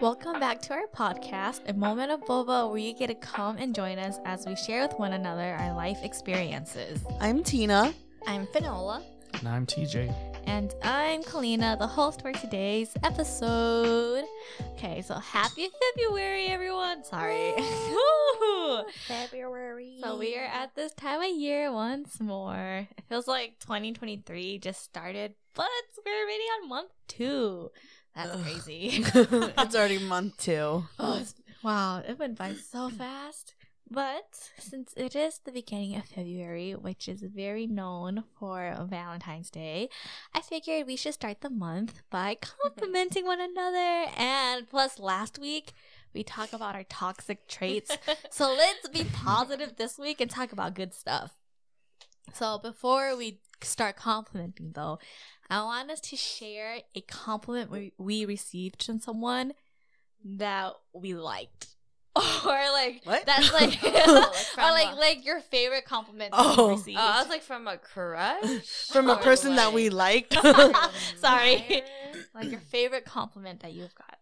Welcome back to our podcast, a moment of boba where you get to come and join us as we share with one another our life experiences. I'm Tina. I'm Finola. And I'm TJ. And I'm Kalina, the host for today's episode. Okay, so happy February, everyone. Sorry. February. so we are at this time of year once more. It feels like 2023 just started, but we're already on month two. That's Ugh. crazy. it's already month two. Oh, wow, it went by so fast. But since it is the beginning of February, which is very known for Valentine's Day, I figured we should start the month by complimenting one another. And plus, last week we talked about our toxic traits. so let's be positive this week and talk about good stuff. So before we start complimenting, though, I want us to share a compliment we, we received from someone that we liked. Or like What? that's like, like or like a- like your favorite compliment that Oh. you received. Oh, I was like from a crush. From a Or, person that we liked. Sorry. like your favorite compliment that you've got.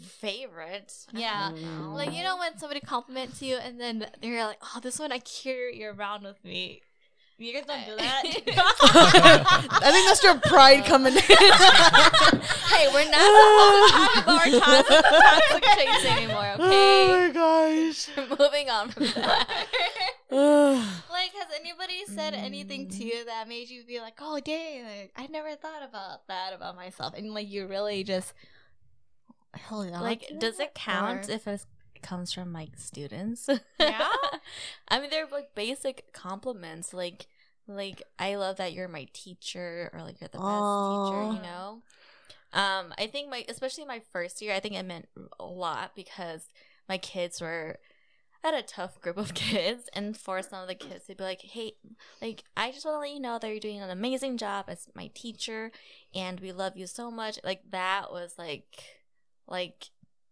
favorite. Yeah. Like you know when somebody compliments you and then they're like, "Oh, this one I carry you around with me." You guys don't do that. I think that's your pride coming in. hey, we're not supposed to talk about our toxic, toxic traits anymore, oh okay? Oh my gosh. We're moving on from that. Like, has anybody said anything to you that made you be like, "Oh, dang, like, I never thought about that about myself," and like you really just held on Like, does it count or- if it comes from like students? Yeah? I mean, they're like basic compliments. Like, like I love that you're my teacher, or like you're the best teacher. You know. Um, I think my, especially my first year, I think it meant a lot because my kids were. I had a tough group of kids, and for some of the kids, they'd be like, "Hey, like I just want to let you know that you're doing an amazing job as my teacher, and we love you so much." Like that was like, like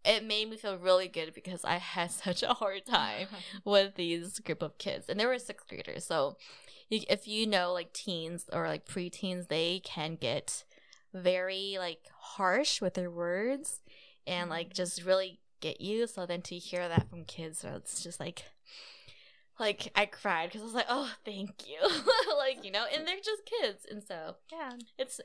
it made me feel really good because I had such a hard time with these group of kids, and they were sixth graders. So, you, if you know like teens or like preteens, they can get very like harsh with their words and mm-hmm. like just really get you. So then to hear that from kids, so it's just like. Like I cried because I was like, "Oh, thank you!" like you know, and they're just kids, and so Yeah. it's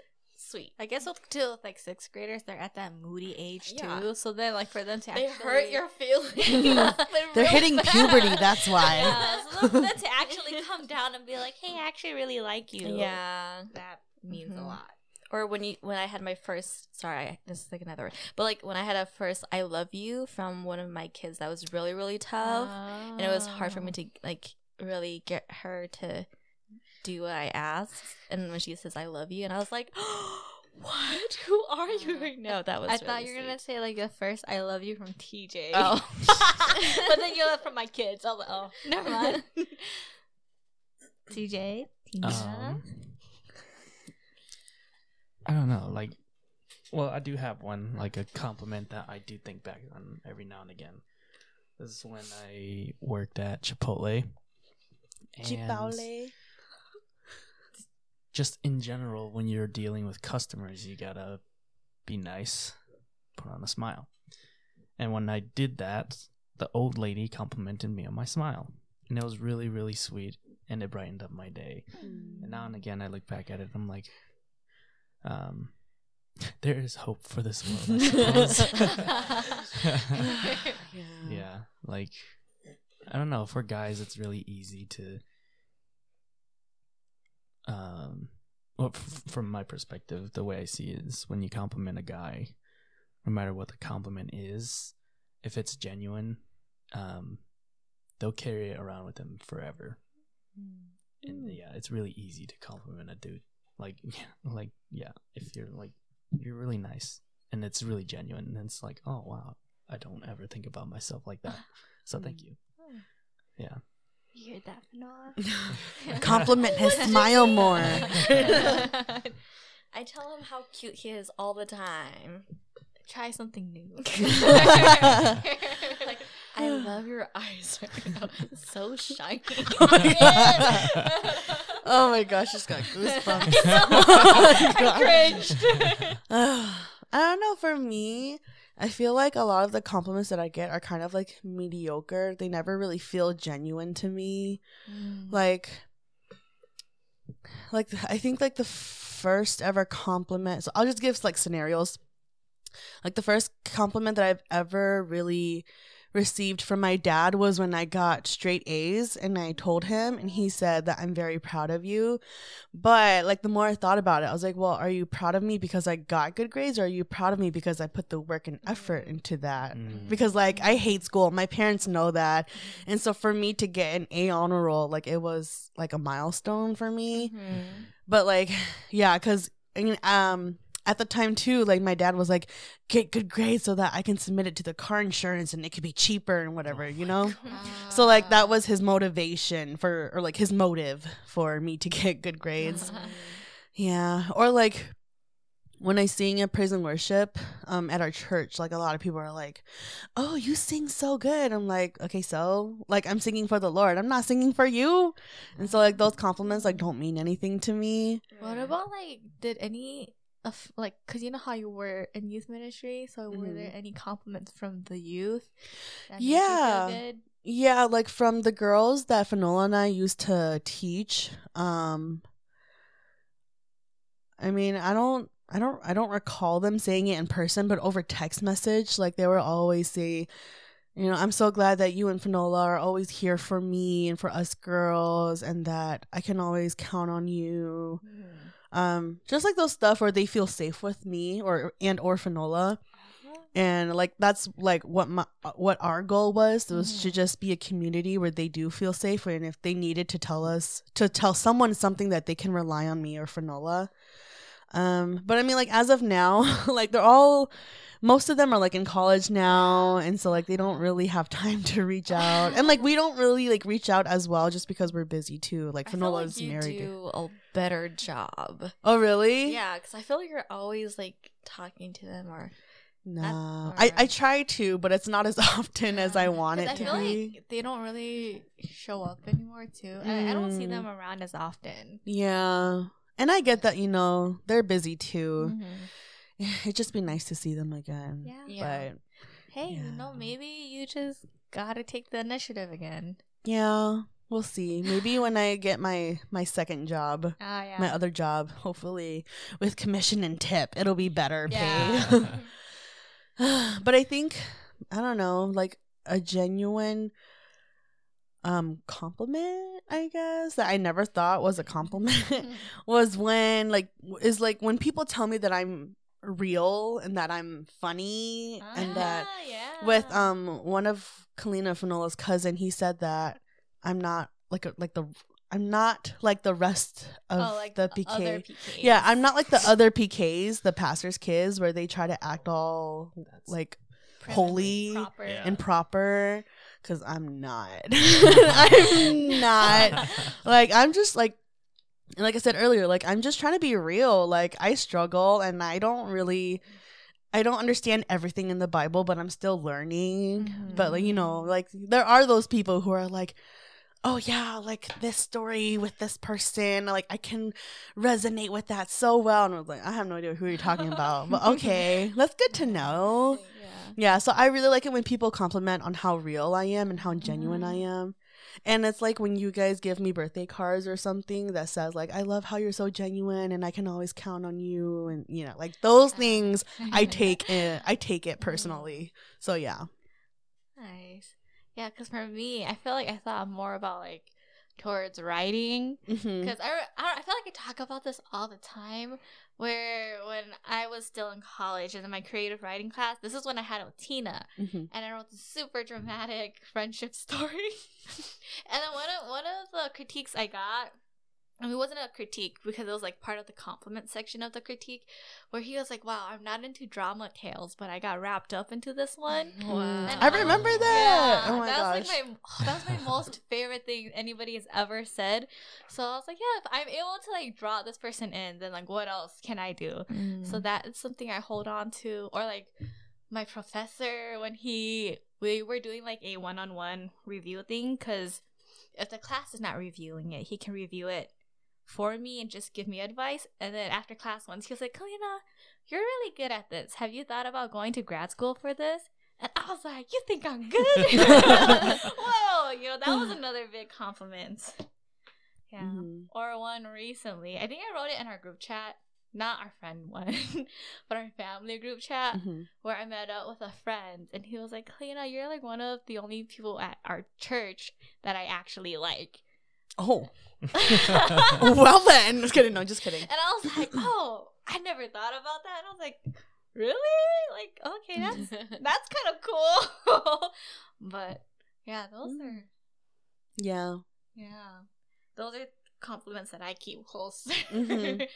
sweet. I guess with too like sixth graders, they're at that moody age too. Yeah. So then, like for them to They actually, hurt your feelings. They're hitting puberty, that's why. Yeah, so then to actually come down and be like, "Hey, I actually really like you." Yeah. that means a Mhm. lot. Or when you when I had my first sorry, this is like another word. But like when I had a first I love you from one of my kids that was really, really tough. And it was hard for me to like really get her to do what I ask. And when she says I love you and I was like, What? Who are you right now? That was I thought you were gonna say like the first "I love you" from TJ. Oh. but then you left from my kids. I was like, oh, never mind. TJ, Tina. Um, I don't know. Like, well, I do have one, like a compliment that I do think back on every now and again. This is when I worked at Chipotle. and Chipotle. Just in general, when you're dealing with customers, you gotta be nice, put on a smile. And when I did that, the old lady complimented me on my smile. And it was really, really sweet. And it brightened up my day. And now and again, I look back at it. I'm like, um, there is hope for this world. I suppose. yeah, like I don't know. For guys, it's really easy to, um, well, f- from my perspective, the way I see it is when you compliment a guy, no matter what the compliment is, if it's genuine, um, they'll carry it around with them forever and yeah, it's really easy to compliment a dude. Like, yeah, like yeah, if you're like you're really nice and it's really genuine, and it's like, oh wow, I don't ever think about myself like that. So thank you. Yeah. You heard that, Fanola? Compliment his smile more. I tell him how cute he is all the time. Try something new. Like, I love your eyes right now. So shiny. Oh, oh my gosh, just got goosebumps. I God. cringed. I don't know. For me, I feel like a lot of the compliments that I get are kind of like mediocre. They never really feel genuine to me. Mm. Like like I think like the first ever compliment. So I'll just give like scenarios. Like the first compliment that I've ever really received from my dad was when I got straight A's and I told him and he said that I'm very proud of you. But like the more I thought about it, I was like, well, are you proud of me because I got good grades or are you proud of me because I put the work and effort into that? Mm. Because like I hate school. My parents know that. And so for me to get an A honor roll, like it was like a milestone for me. Mm-hmm. But like, yeah, because I mean, um, at the time too, like my dad was like, get good grades so that I can submit it to the car insurance and it could be cheaper and whatever, you know. So like that was his motivation for, or like his motive for me to get good grades. Yeah, or like when I sing at praise and worship um at our church, like a lot of people are like, "Oh, you sing so good." I'm like, "Okay, so like I'm singing for the Lord. I'm not singing for you." And so like those compliments like don't mean anything to me. What about like did any of like because you know how you were in youth ministry, so were Mhm. there any compliments from the youth? that made you feel Yeah. Yeah, like from the girls that Fanola and I used to teach. Um I mean, I don't I don't I don't recall them saying it in person, but over text message, like they would always say, you know, I'm so glad that you and Fanola are always here for me and for us girls and that I can always count on you. Um just like those stuff where they feel safe with me or and or Fanola and like that's like what my what our goal was was to Mhm. just be a community where they do feel safe and if they needed to tell us to tell someone something that they can rely on me or Fanola. Um but i mean like as of now like they're all most of them are like in college now and so like they don't really have time to reach out and like we don't really like reach out as well just because we're busy too like I feel Fanola's like married do a better job. oh really Yeah, because I feel like you're always like talking to them or no I, I try to but it's not as often as i want it I to be like they don't really show up anymore too. I, I don't see Mm. them around as often. Yeah. And I get that, you know, they're busy too. Mhm. It'd just be nice to see them again. Yeah. Yeah. But Hey, you know, maybe you just gotta take the initiative again. yeah, we'll see. Maybe when I get my my second job, Ah, yeah. my other job, hopefully with commission and tip, it'll be better Yeah. paid. but I think I don't know, like a genuine um compliment, I guess, that I never thought was a compliment. was when like is like when people tell me that I'm real and that I'm funny and that Ah, yeah. with um one of Kalina Fanola's cousin he said that I'm not like a, like the I'm not like the rest of oh, like the the PK. other PKs. Yeah, I'm not like the other PKs, the pastor's kids where they try to act all That's- like Prim holy proper. Yeah. and proper cuz I'm not. I'm not. Like i'm just like and like i said earlier like i'm just trying to be real. Like i struggle and i don't really i don't understand everything in the bible but i'm still learning. But like you know mm-hmm. like there are those people who are like oh yeah like this story with this person like i can resonate with that so well and i was like i have no idea who you're talking about but okay that's good to know Yeah. yeah, so I really like it when people compliment on how real I am and how genuine I Mm-hmm. am. And it's like when you guys give me birthday cards or something that says like I love how you're so genuine and I can always count on you and you know, like those things I take it I take it personally. So yeah. Nice. Yeah, because for me, I feel like I thought more about like towards writing because I, I, I feel like I talk about this all the time. Where when I was still in college and in my creative writing class, this is when I had it with Tina, Mhm. and I wrote this super dramatic friendship story. and then one of one of the critiques I got, I mean, it wasn't a critique because it was like part of the compliment section of the critique, where he was like, "Wow, I'm not into drama tales, but I got wrapped up into this one." Wow. And I remember that. oh my that gosh. was like my oh, that was my most favorite thing anybody has ever said. So I was like, yeah, if I'm able to like draw this person in, then like what else can I do? Mm. So that is something I hold on to. Or like my professor when he we were doing like a one on one review thing because if the class is not reviewing it, he can review it for me and just give me advice. And then after class once, he was like, Kalina, you're really good at this. Have you thought about going to grad school for this? And I was like, you think I'm good? Whoa, you know, that was another big compliment. Yeah. Mhm. Or one recently. I think I wrote it in our group chat. Not our friend one, but our family group chat Mhm. where I met up with a friend and he was like, Kalina, you're like one of the only people at our church that I actually like. Oh, well then. Just kidding. No, just kidding. And I was like, oh, I never thought about that. And I was like, really? Like, okay, that's that's kind of cool. but yeah, those Mm. are Yeah. yeah, those are compliments that I keep close Mhm.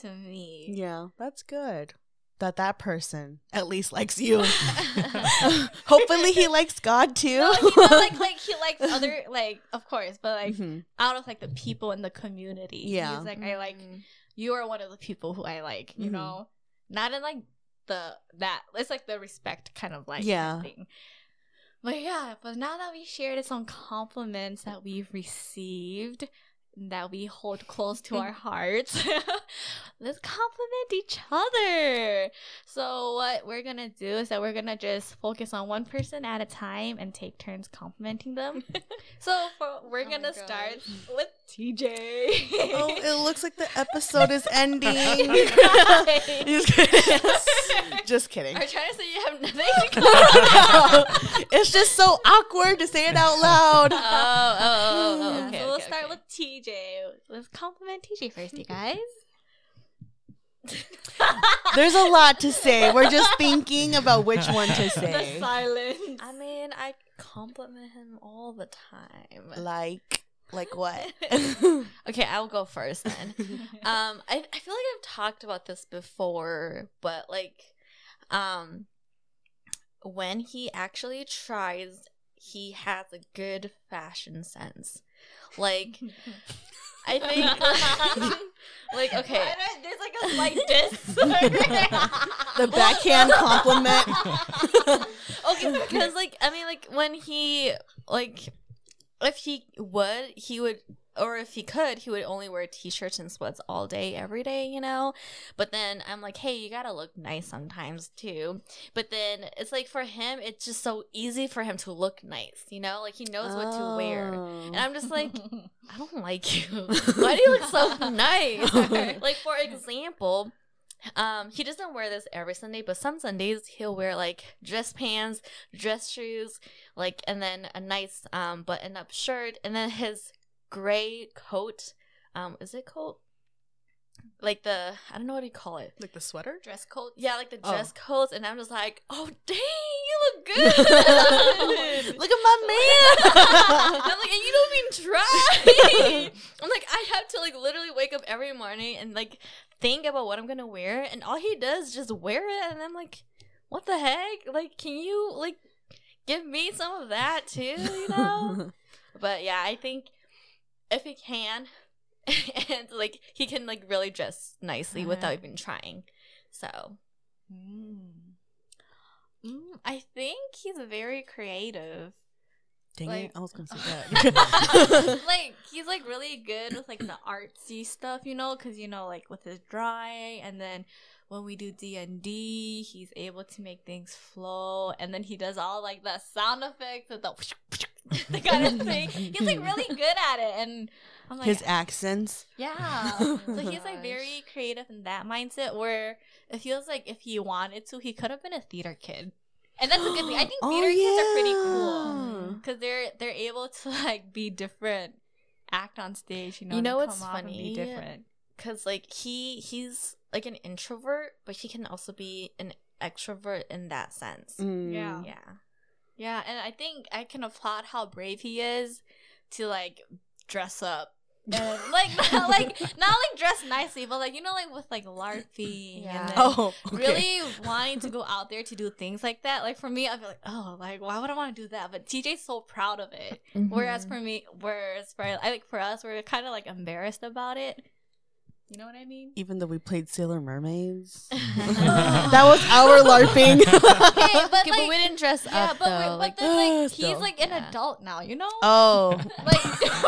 to me. Yeah, that's good. That that person at least likes you. Hopefully, he likes God too. No, he does, like like he likes other like of course, but like Mhm. out of like the people in the community. Yeah. He's like I like you are one of the people who I like, you Mhm. know? Not in like the that it's like the respect kind of like Yeah. thing. But yeah, but now that we shared some compliments that we've received that we hold close to our hearts, let's compliment each other. So what we're gonna do is that we're gonna just focus on one person at a time and take turns complimenting them. so for, we're Oh gonna start with TJ. Oh, it looks like the episode is ending. Right. Just kidding. Just kidding. Are you trying to say you have nothing to comment? it's just so awkward to say it out loud. Oh, oh, oh, oh, Yeah, okay. so we'll okay, start okay. with TJ. Let's compliment TJ first, you guys. There's a lot to say. We're just thinking about which one to say. the say. silence. I mean, I compliment him all the time. Like, like what? Okay, I'll go first then. um, I, I feel like I've talked about this before, but like, um, when he actually tries, he has a good fashion sense. Like, I think, like, okay. There's like this. the backhand compliment. okay, because like I mean, like when he like, if he would, he would, or if he could, he would only wear t-shirts and sweats all day, every day, you know. But then I'm like, hey, you gotta look nice sometimes too. But then it's like for him, it's just so easy for him to look nice, you know, like he knows what to wear. Oh. And I'm just like, I don't like you. Why do you look so nice? like for example, um, he doesn't wear this every Sunday, but some Sundays he'll wear like dress pants, dress shoes, like and then a nice um button up shirt, and then his gray coat. Um, is it coat? Like the I don't know what do you call it. like the sweater. Dress coat. Yeah, like the Oh. dress coats, and I'm just like, oh dang, you look good. Look at my man. I'm like, and you don't even try. I'm like, I have to like literally wake up every morning and like think about what I'm gonna wear, and all he does is just wear it, and I'm like, what the heck? Like, can you like give me some of that too? You know? but yeah, I think if he can, and like he can like really dress nicely Uh-huh. without even trying. So Mm. Mm, I think he's very creative. Dang Like- it! I was gonna say that. like he's like really good with like the artsy stuff, you know, because you know like with his drawing, and then when we do D and D, he's able to make things flow, and then he does all like the sound effects with the, the kind of thing. He's like really good at it, and I'm like, His accents. yeah. so he's like very creative in that mindset where it feels like if he wanted to, he could have been a theater kid. And that's a good thing. I think Oh, theater kids are pretty cool because they're they're able to like be different, act on stage. You know, You know and what's come off and be funny? different. Because like he he's like an introvert, but he can also be an extrovert in that sense. Mm. Yeah. Yeah. Yeah, and I think I can applaud how brave he is to like dress up. And like not like not like dress nicely, but like you know like with like larping Yeah. and then Oh, okay. really wanting to go out there to do things like that. Like for me, I feel like, oh, like why would I want to do that? But TJ's so proud of it. Whereas Mm-hmm. for me, whereas for I like for us, we're kind of like embarrassed about it. You know what I mean? Even though we played Sailor Mermaids, that was our LARPing. Okay, but Okay, but we didn't dress yeah, up but, we- though. but like, then like he's like an Yeah. adult now, you know? oh, like,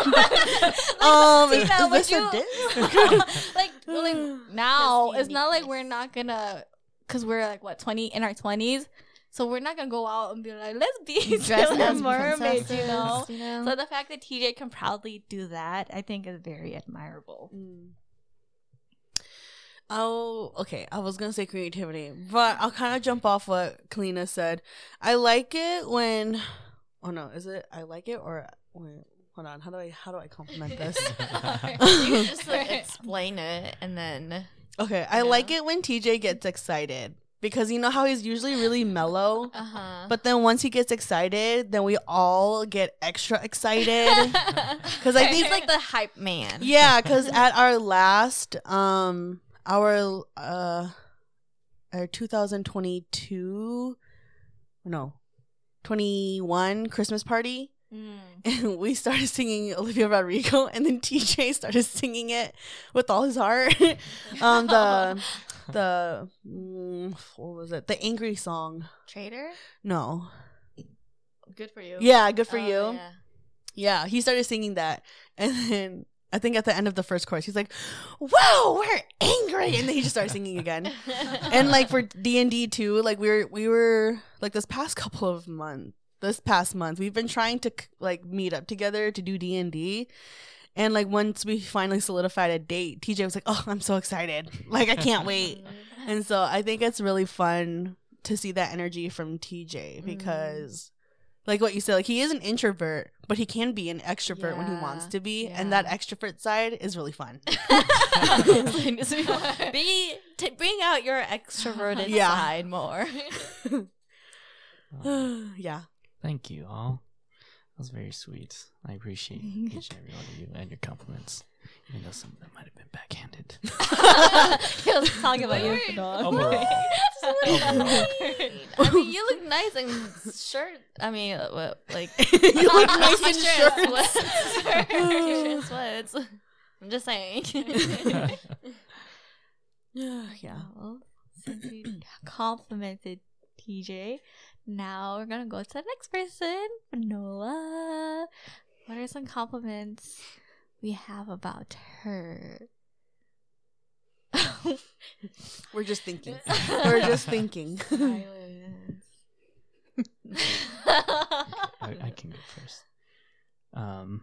like um, see is, now, is would you- like like now it's not like we're not gonna because we're like what 20 in our 20s so we're not gonna go out and be like let's be dress Sailor as mermaids you know you know? so the fact that tj can proudly do that i think is very admirable Mm. Oh, okay. I was gonna say creativity, but I'll kind of jump off what Kalina said. I like it when. Oh no, is it? I like it or wait, hold on. How do I how do I compliment this? you just like explain it and then Okay, I Yeah. like it when TJ gets excited because you know how he's usually really mellow, uh huh. but then once he gets excited, then we all get extra excited. Because I think he's like the hype man. Yeah, because at our last, um, our uh, our 2022, no, 21 Christmas party, Mm. and we started singing Olivia Rodrigo, and then TJ started singing it with all his heart. um, the the mm, what was it? The angry song? Traitor. No, good for you yeah, good for Oh, you. yeah. Yeah, he started singing that, and then I think at the end of the first chorus, he's like, "Whoa, we're angry," and then he just started singing again. and like for D and D too, like we were we were like this past couple of months, this past month, we've been trying to like meet up together to do D and D. And like once we finally solidified a date, TJ was like, "Oh, I'm so excited! Like I can't wait." And so I think it's really fun to see that energy from TJ because like what you said, like he is an introvert, but he can be an extrovert when he wants to be. And that extrovert side is really fun. Be to bring out your extroverted Yeah. side more. Um, yeah. Thank you all. That was very sweet. I appreciate each and every one of you and your compliments, even though some of them might have been backhanded. he was talking about you Wait, dog. Overall. I mean, you look nice in shirt. I mean, uh, what, like you look nice in t-shirt and shirts. sweats. T-shirt and sweats. I'm just saying. yeah. Well, since we complimented TJ, now we're gonna go to the next person, Nola. What are some compliments we have about her? We're just thinking. We're just thinking. I, I can go first. Um,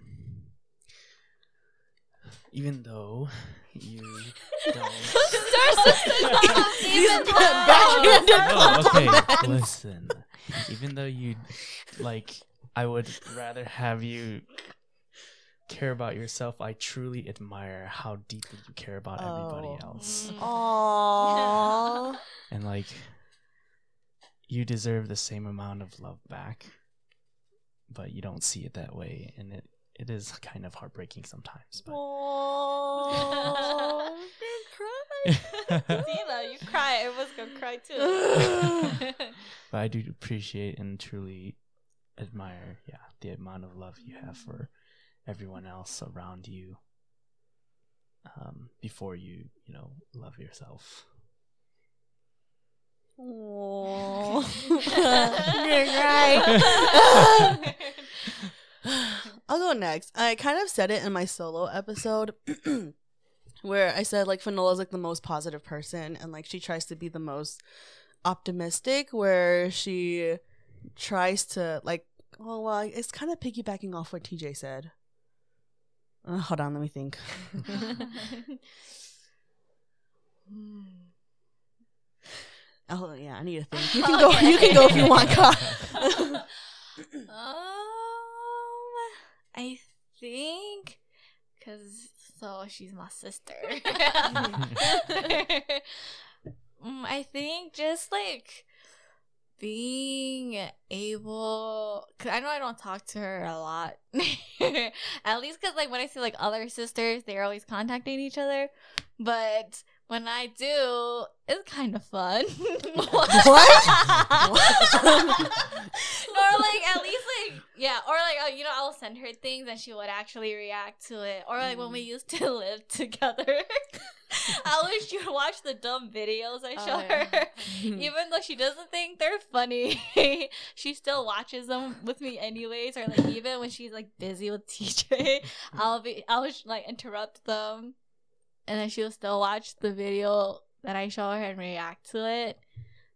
even though you don't. These Even backhanded No, okay, listen. Even though you like, I would rather have you care about yourself. I truly admire how deeply you care about everybody Oh. else, mm. mm. Aww. and like, you deserve the same amount of love back, but you don't see it that way, and it it is kind of heartbreaking sometimes. But Aww. Dina, you cry. Everyone's gonna cry too. but I do appreciate and truly admire, yeah, the amount of love you have for everyone else around you. Um, before you, you know, love yourself. Aww. Right. I'll go next. I kind of said it in my solo episode where I said like Fanola's like the most positive person and like she tries to be the most optimistic where she tries to like oh well it's kind of piggybacking off what TJ said. Uh, hold on, let me think. Oh yeah, I need to think. You can go. You can go if you want. Ka. Um, I think because so she's my sister. Mm, I think just like being able, cause I know I don't talk to her a lot. At least cause like when I see like other sisters, they're always contacting each other. But when I do, it's kind of fun. What? or like at least Yeah, or like uh, you know, I'll send her things and she would actually react to it. Or like when we used to live together, I wish she would watch the dumb videos I Oh, show yeah. her. Even though she doesn't think they're funny, she still watches them with me anyways. Or like even when she's like busy with TJ, I'll be I'll like interrupt them, and then she'll still watch the video that I show her and react to it.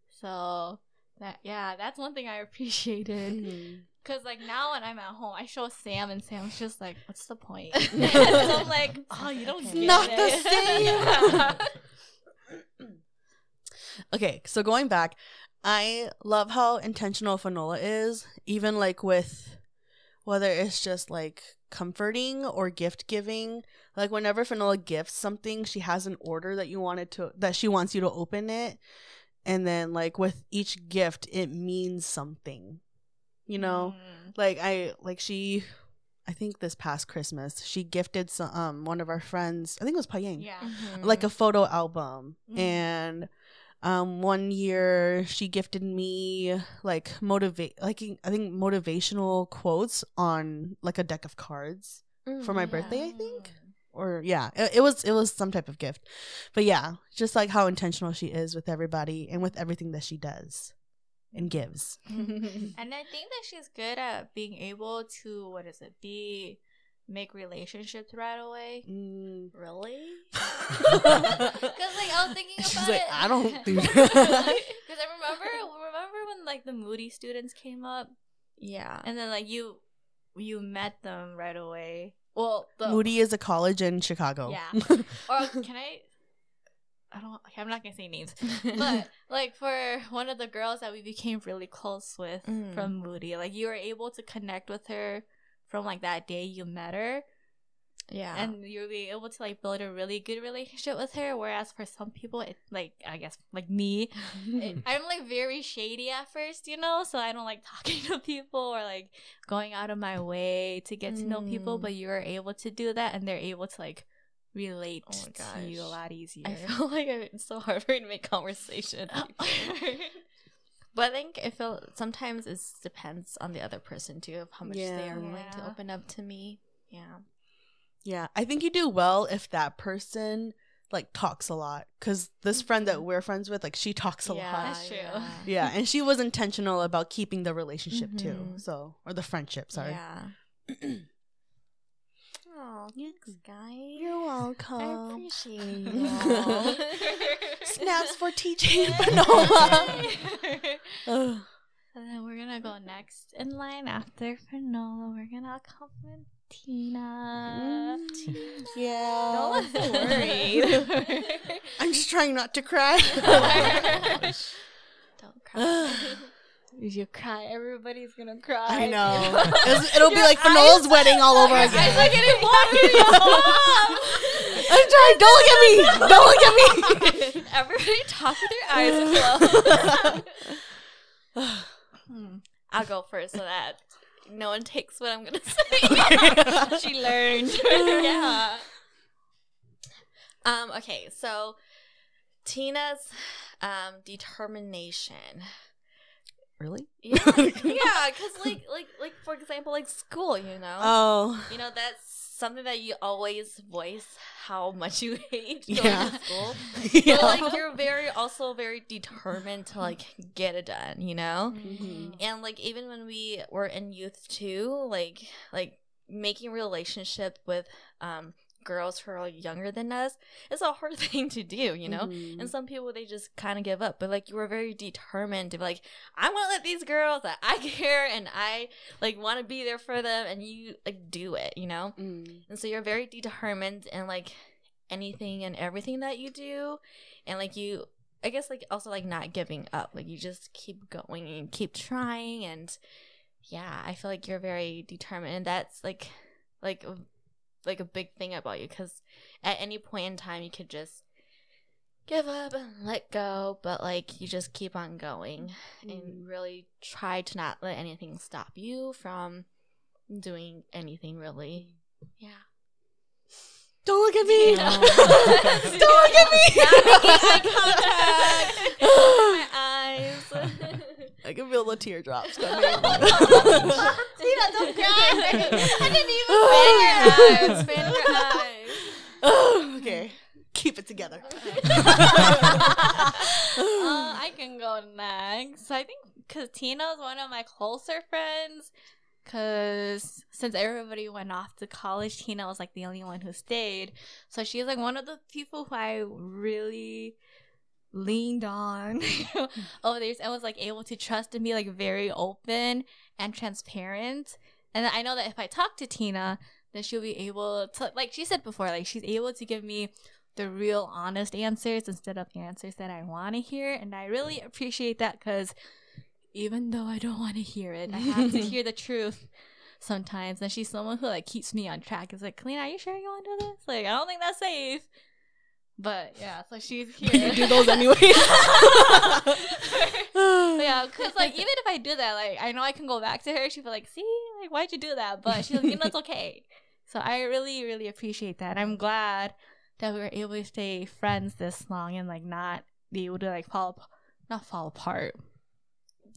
So that yeah, that's one thing I appreciated. Cause like now when I'm at home, I show Sam and Sam's just like, "What's the point?" so I'm like, "Oh, you don't It's get not the it." same. Okay, so going back, I love how intentional Fanola is, even like with whether it's just like comforting or gift giving. Like whenever Fanola gifts something, she has an order that you wanted to that she wants you to open it. And then like with each gift, it means something. You know? Mm. Like I like she I think this past Christmas, she gifted some um one of our friends, I think it was Payang yeah. Mm-hmm. like a photo album Mm. and um one year she gifted me like motivate like i think motivational quotes on like a deck of cards for my Mhm. birthday i think or yeah it, it was it was some type of gift but yeah just like how intentional she is with everybody and with everything that she does and gives And I think that she's good at being able to what is it? Be make relationships right away. Mm. really? Because like I was thinking about She's like, it. "I don't do Because. I remember remember when like the Moody students came up, Yeah. and then like you you met them right away. Well, the moody is a college in chicago Yeah. or can I? I don't. I'm not gonna say names, but like for one of the girls that we became really close with Mm. from Moody, like you were able to connect with her from like that day you met her, yeah. and you'll be able to like build a really good relationship with her. Whereas for some people, it like I guess like me, it, I'm like very shady at first, you know, so I don't like talking to people or like going out of my way to get to know people. Mm. But you're able to do that, and they're able to like relate Oh to you a lot easier. I feel like it's so hard for me to make conversation. but I think I feel sometimes it depends on the other person too of how much they are willing to open up to me. Yeah. Yeah, I think you do well if that person like talks a lot. Cause this friend that we're friends with, like she talks a yeah, lot. That's true. Yeah. Yeah, and she was intentional about keeping the relationship too. Mhm. So or the friendship. Sorry. Yeah. oh, thanks, guys. You're welcome. I appreciate you. Snaps for TJ and Fanola. And then we're gonna go next in line after Fanola. We're gonna compliment Tina. Mm, yeah. Don't worry. I'm just trying not to cry. Don't cry. If you cry, everybody's gonna cry. I know. It'll be like Fanola's wedding all over again. eyes are getting watery. I'm trying. Don't look at me. Don't look at me. Everybody talk with your eyes closed. Hmm. I'll go first so that no one takes what I'm gonna say. she learned. yeah. Um, okay, so Tina's um determination. Really? Yeah, yeah, because like like like for example, like school, you know. Oh. you know, that's something that you always voice how much you hate going Yeah. to school. yeah. But like you're very also very determined to like get it done, you know? Mhm. And like even when we were in youth too, like like making relationship with um girls who are younger than us, it's a hard thing to do, you know? Mhm. And some people they just kind of give up, but like you were very determined to be like, I'm gonna let these girls that I care and I like want to be there for them, and you like do it, you know. Mm. And so you're very determined and like anything and everything that you do, and like you, I guess like also like not giving up, like you just keep going and keep trying, and yeah, I feel like you're very determined, and that's like like like a big thing about you because at any point in time you could just give up and let go but like you just keep on going and mm-hmm. really try to not let anything stop you from doing anything really yeah Don't look at me. No. Don't look at me. Not making eye contact. my eyes I can feel the teardrops coming. Tina, don't cry. I didn't even fan your eyes. Fan your eyes. Oh, okay. Keep it together. uh, I can go next. So I think because Tina is one of my closer friends. Because since everybody went off to college, Tina was like the only one who stayed. So she's like one of the people who I really leaned on over there and was like able to trust and be like very open and transparent. And I know that if I talk to Tina, then she'll be able to, like she said before, like she's able to give me the real honest answers instead of answers that I want to hear. And I really appreciate that because even though I don't want to hear it, I have to hear the truth sometimes. And she's someone who like keeps me on track. It's like, Kalina, are you sure you want to do this? Like, I don't think that's safe. But yeah, so she's here. You do those anyway. yeah, because like even if I do that, like I know I can go back to her. She'll be like, "See, like why'd you do that?" But she's like, "You know, it's okay." So I really, really appreciate that. I'm glad that we were able to stay friends this long and like not be able to like fall, not fall apart.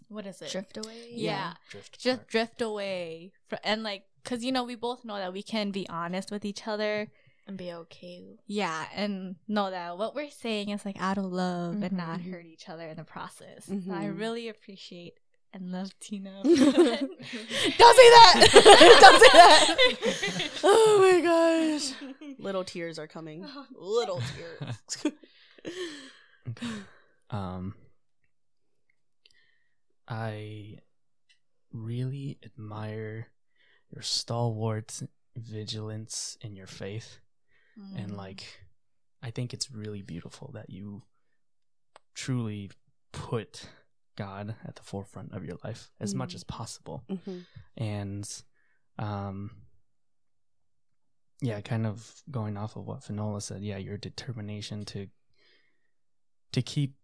What is it? Drift away. Yeah, Drift just apart. drift away Fr- and like because you know we both know that we can be honest with each other. And be okay. Yeah, and know that what we're saying is like out of love and not Mhm. hurt each other in the process. So I Mhm. really appreciate and love Tina. Don't say that. Don't say that. Oh my gosh. Little tears are coming. Little tears. um I really admire your stalwart vigilance in your faith Mm. and like I think it's really beautiful that you truly put God at the forefront of your life as much Mm. as possible Mhm. and um yeah kind of going off of what Finola said yeah your determination to to keep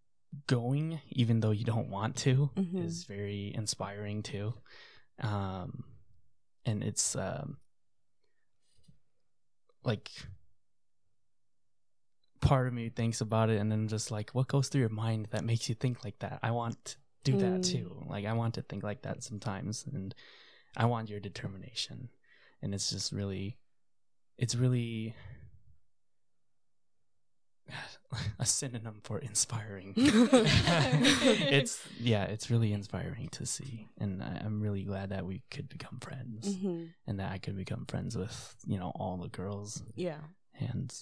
going even though you don't want to Mhm. is very inspiring too um and it's um like part of me thinks about it and then just like what goes through your mind that makes you think like that i want do that Mm. too like i want to think like that sometimes and i want your determination and it's just really it's really a synonym for inspiring it's yeah it's really inspiring to see and I, i'm really glad that we could become friends Mhm. and that i could become friends with you know all the girls Yeah. and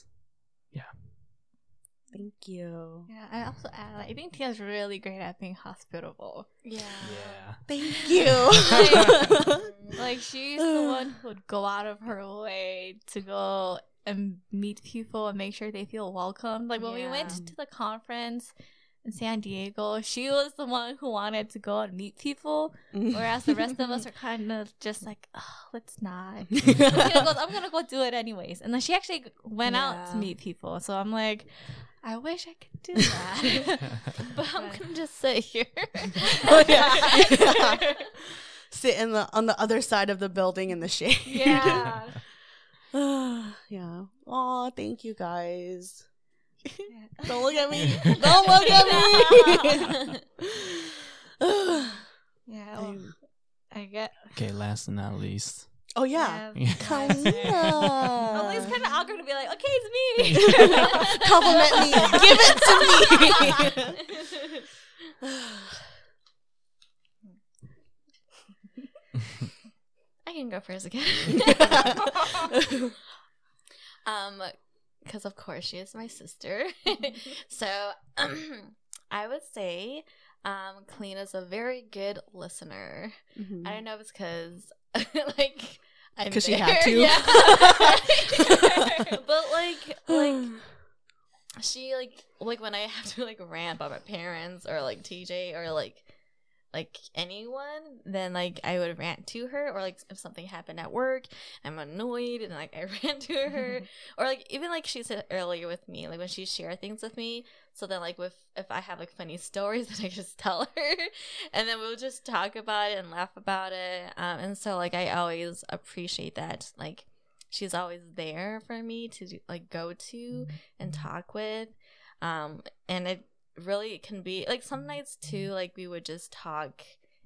Thank you. Yeah, I also add, like, I think Tia's really great at being hospitable. Yeah. yeah Thank you. Like she's the one who would go out of her way to go and meet people and make sure they feel welcome. Like when we went to the conference in San Diego, she was the one who wanted to go and meet people, whereas the rest of us are kind of just like, oh, let's not. So Tina goes, I'm gonna go do it anyways, and then she actually went out to meet people. So I'm like, I wish I could do that, But I'm gonna just sit here. Oh, yeah. Yeah. Sit in the on the other side of the building in the shade. yeah. yeah. Oh, thank you guys. Yeah. Don't look at me. Don't look at me. Yeah, well, I get. okay last but not least oh yeah. Yeah. Kalina. It's kind of awkward to be like, okay, it's me. Compliment me. Give it to me. I can go first again. um, because of course she is my sister. so, I would say, um, Kalina's a very good listener. Mhm. I don't know if it's because, like, I'm 'Cause she had to. Yeah. but like, like she like like when I have to like rant about my parents or like TJ or like like anyone, then like I would rant to her or like if something happened at work, I'm annoyed and like I rant to her or like even like she said earlier with me, like when she share things with me. So then like with if I have like funny stories, then I just tell her, and then we'll just talk about it and laugh about it. Um, and so like I always appreciate that. Like she's always there for me to do, like go to and talk with. Um, and it really it can be like some mm-hmm. nights too. Mm-hmm. Like we would just talk,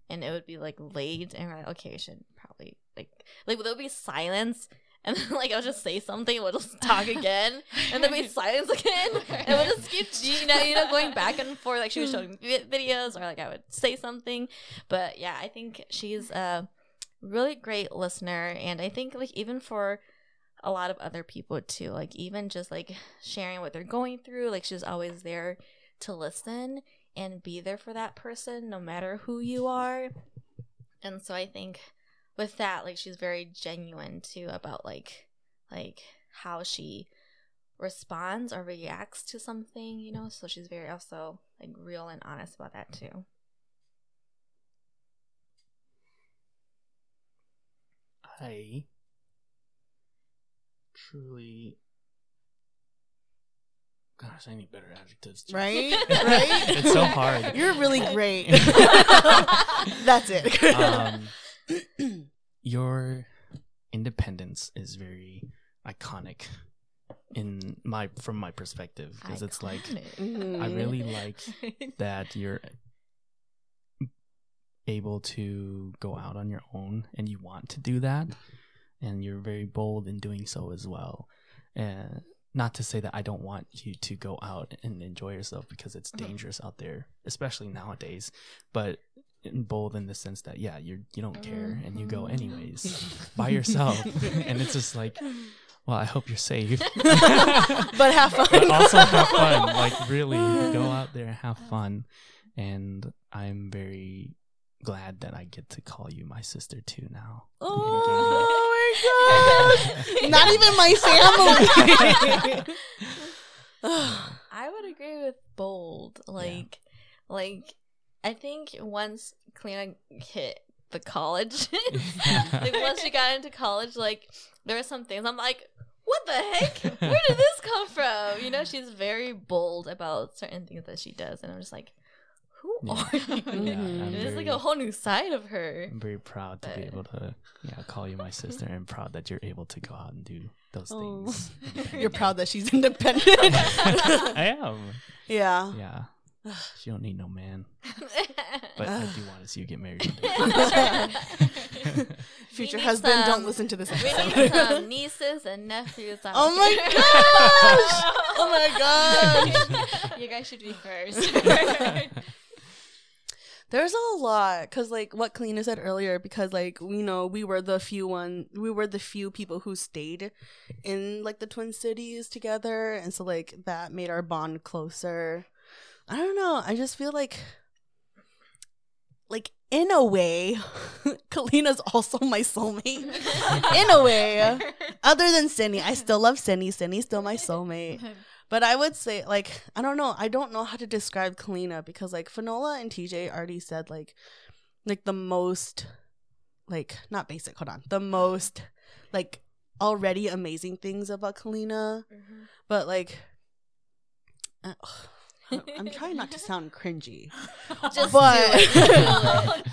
and it would be like late, and we're like, okay, I should probably like like there'll be silence. And then, like, I'll just say something, we'll just talk again, and then be silence again, and we'll just keep, you know, you know, going back and forth. Like, she was showing vi- videos, or like I would say something. But yeah, I think she's a really great listener, and I think like even for a lot of other people too, like even just like sharing what they're going through, like she's always there to listen and be there for that person, no matter who you are. And so I think with that, like she's very genuine too about like like how she responds or reacts to something, you know. So she's very also like real and honest about that too. I truly. Gosh, I need better adjectives. Right? Right? It's so hard. You're really great. That's it. Um, your independence is very iconic in my from my perspective because it's like Mhm. I really like that you're able to go out on your own and you want to do that and you're very bold in doing so as well and not to say that I don't want you to go out and enjoy yourself because it's Mhm. dangerous out there especially nowadays but in bold in the sense that yeah you you don't care and you go anyways by yourself and it's just like well I hope you're safe but have fun. but also have fun. Like really go out there and have fun. And I'm very glad that I get to call you my sister too now. Oh my gosh. Not even my family. I would agree with bold. Like, like I think once Kalina hit the college, like once she got into college, like there were some things I'm like, what the heck? Where did this come from? You know, she's very bold about certain things that she does, and I'm just like, who Yeah. are you? Yeah. I'm It's like a whole new side of her. I'm very proud to be able to yeah call you my sister and proud that you're able to go out and do those Oh. things. You're proud that she's independent. I am. yeah. Yeah. She don't need no man. But I do want to see you get married. Future We need husband, don't listen to this We need some nieces and nephews. out Oh my here. gosh! Oh my gosh! you guys should be first. There's a lot because, like, what Kalina said earlier, because like we know we were the few one, we were the few people who stayed in like the Twin Cities together, and so like that made our bond closer. I don't know. I just feel like, like in a way, Kalina's also my soulmate. in a way, other than Cindy, I still love Cindy. Cindy's still my soulmate. But I would say, like, I don't know. I don't know how to describe Kalina because, like, Fanola and TJ already said, like, like the most, like, not basic. Hold on, the most, like, already amazing things about Kalina. But like, uh, I'm trying not to sound cringy, Just but do it. Do it.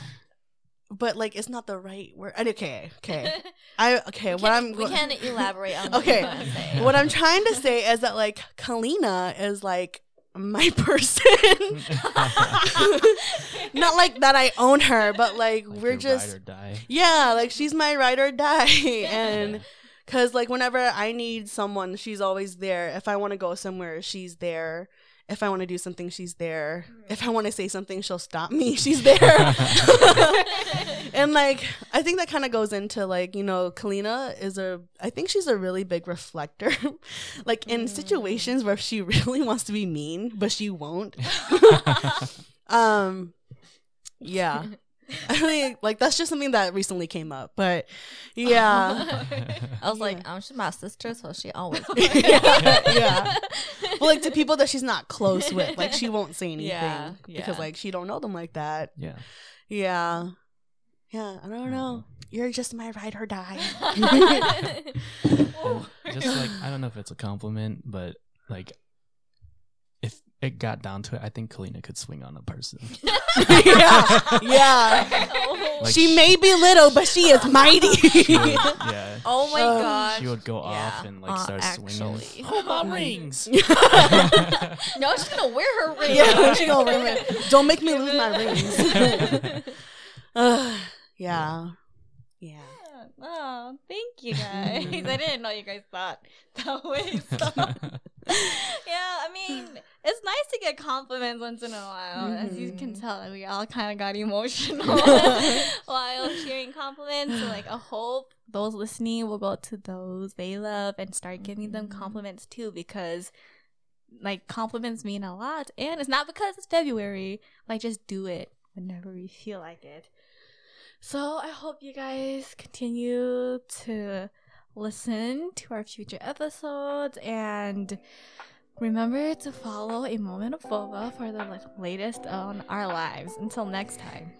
But like, it's not the right word. Okay, okay. I okay. What I'm we go- can elaborate on Okay. you're gonna say. what I'm trying to say is that like Kalina is like my person. Not like that I own her, but like, Like we're just ride or die. yeah, like she's my ride or die, and because like whenever I need someone, she's always there. If I want to go somewhere, she's there. If I want to do something, she's there. If I want to say something, she'll stop me. She's there. and like I think that kind of goes into like you know Kalina is a I think she's a really big reflector like in Mm. situations where she really wants to be mean but she won't um yeah I mean like that's just something that recently came up but yeah I was like, Yeah. um, she's my sister, so she always. yeah, yeah. well like to people that she's not close with like she won't say anything Yeah, because yeah. like she don't know them like that yeah. yeah yeah I don't know you're just my ride or die just like I don't know if it's a compliment, but like if it got down to it, I think Kalina could swing on a person. yeah yeah Like she sh- may be little, but she is mighty. She would, yeah. Oh my Uh, gosh. She would go off and like Uh, start swinging. actually. Oh, my rings. No, she's gonna wear her ring. yeah, she gonna ring it. Don't make me lose my rings. Ugh, yeah, yeah. Oh, thank you guys. I didn't know you guys thought that way. So. Yeah, I mean, it's nice to get compliments once in a while. As you can Mhm. tell, we all kind of got emotional while sharing compliments. So, like, I hope those listening will go to those they love and start giving them Mhm. compliments too, because like compliments mean a lot, and it's not because it's February. Like, just do it whenever we feel like it. So I hope you guys continue to listen to our future episodes and remember to follow a moment of boba for the latest on our lives. Until next time.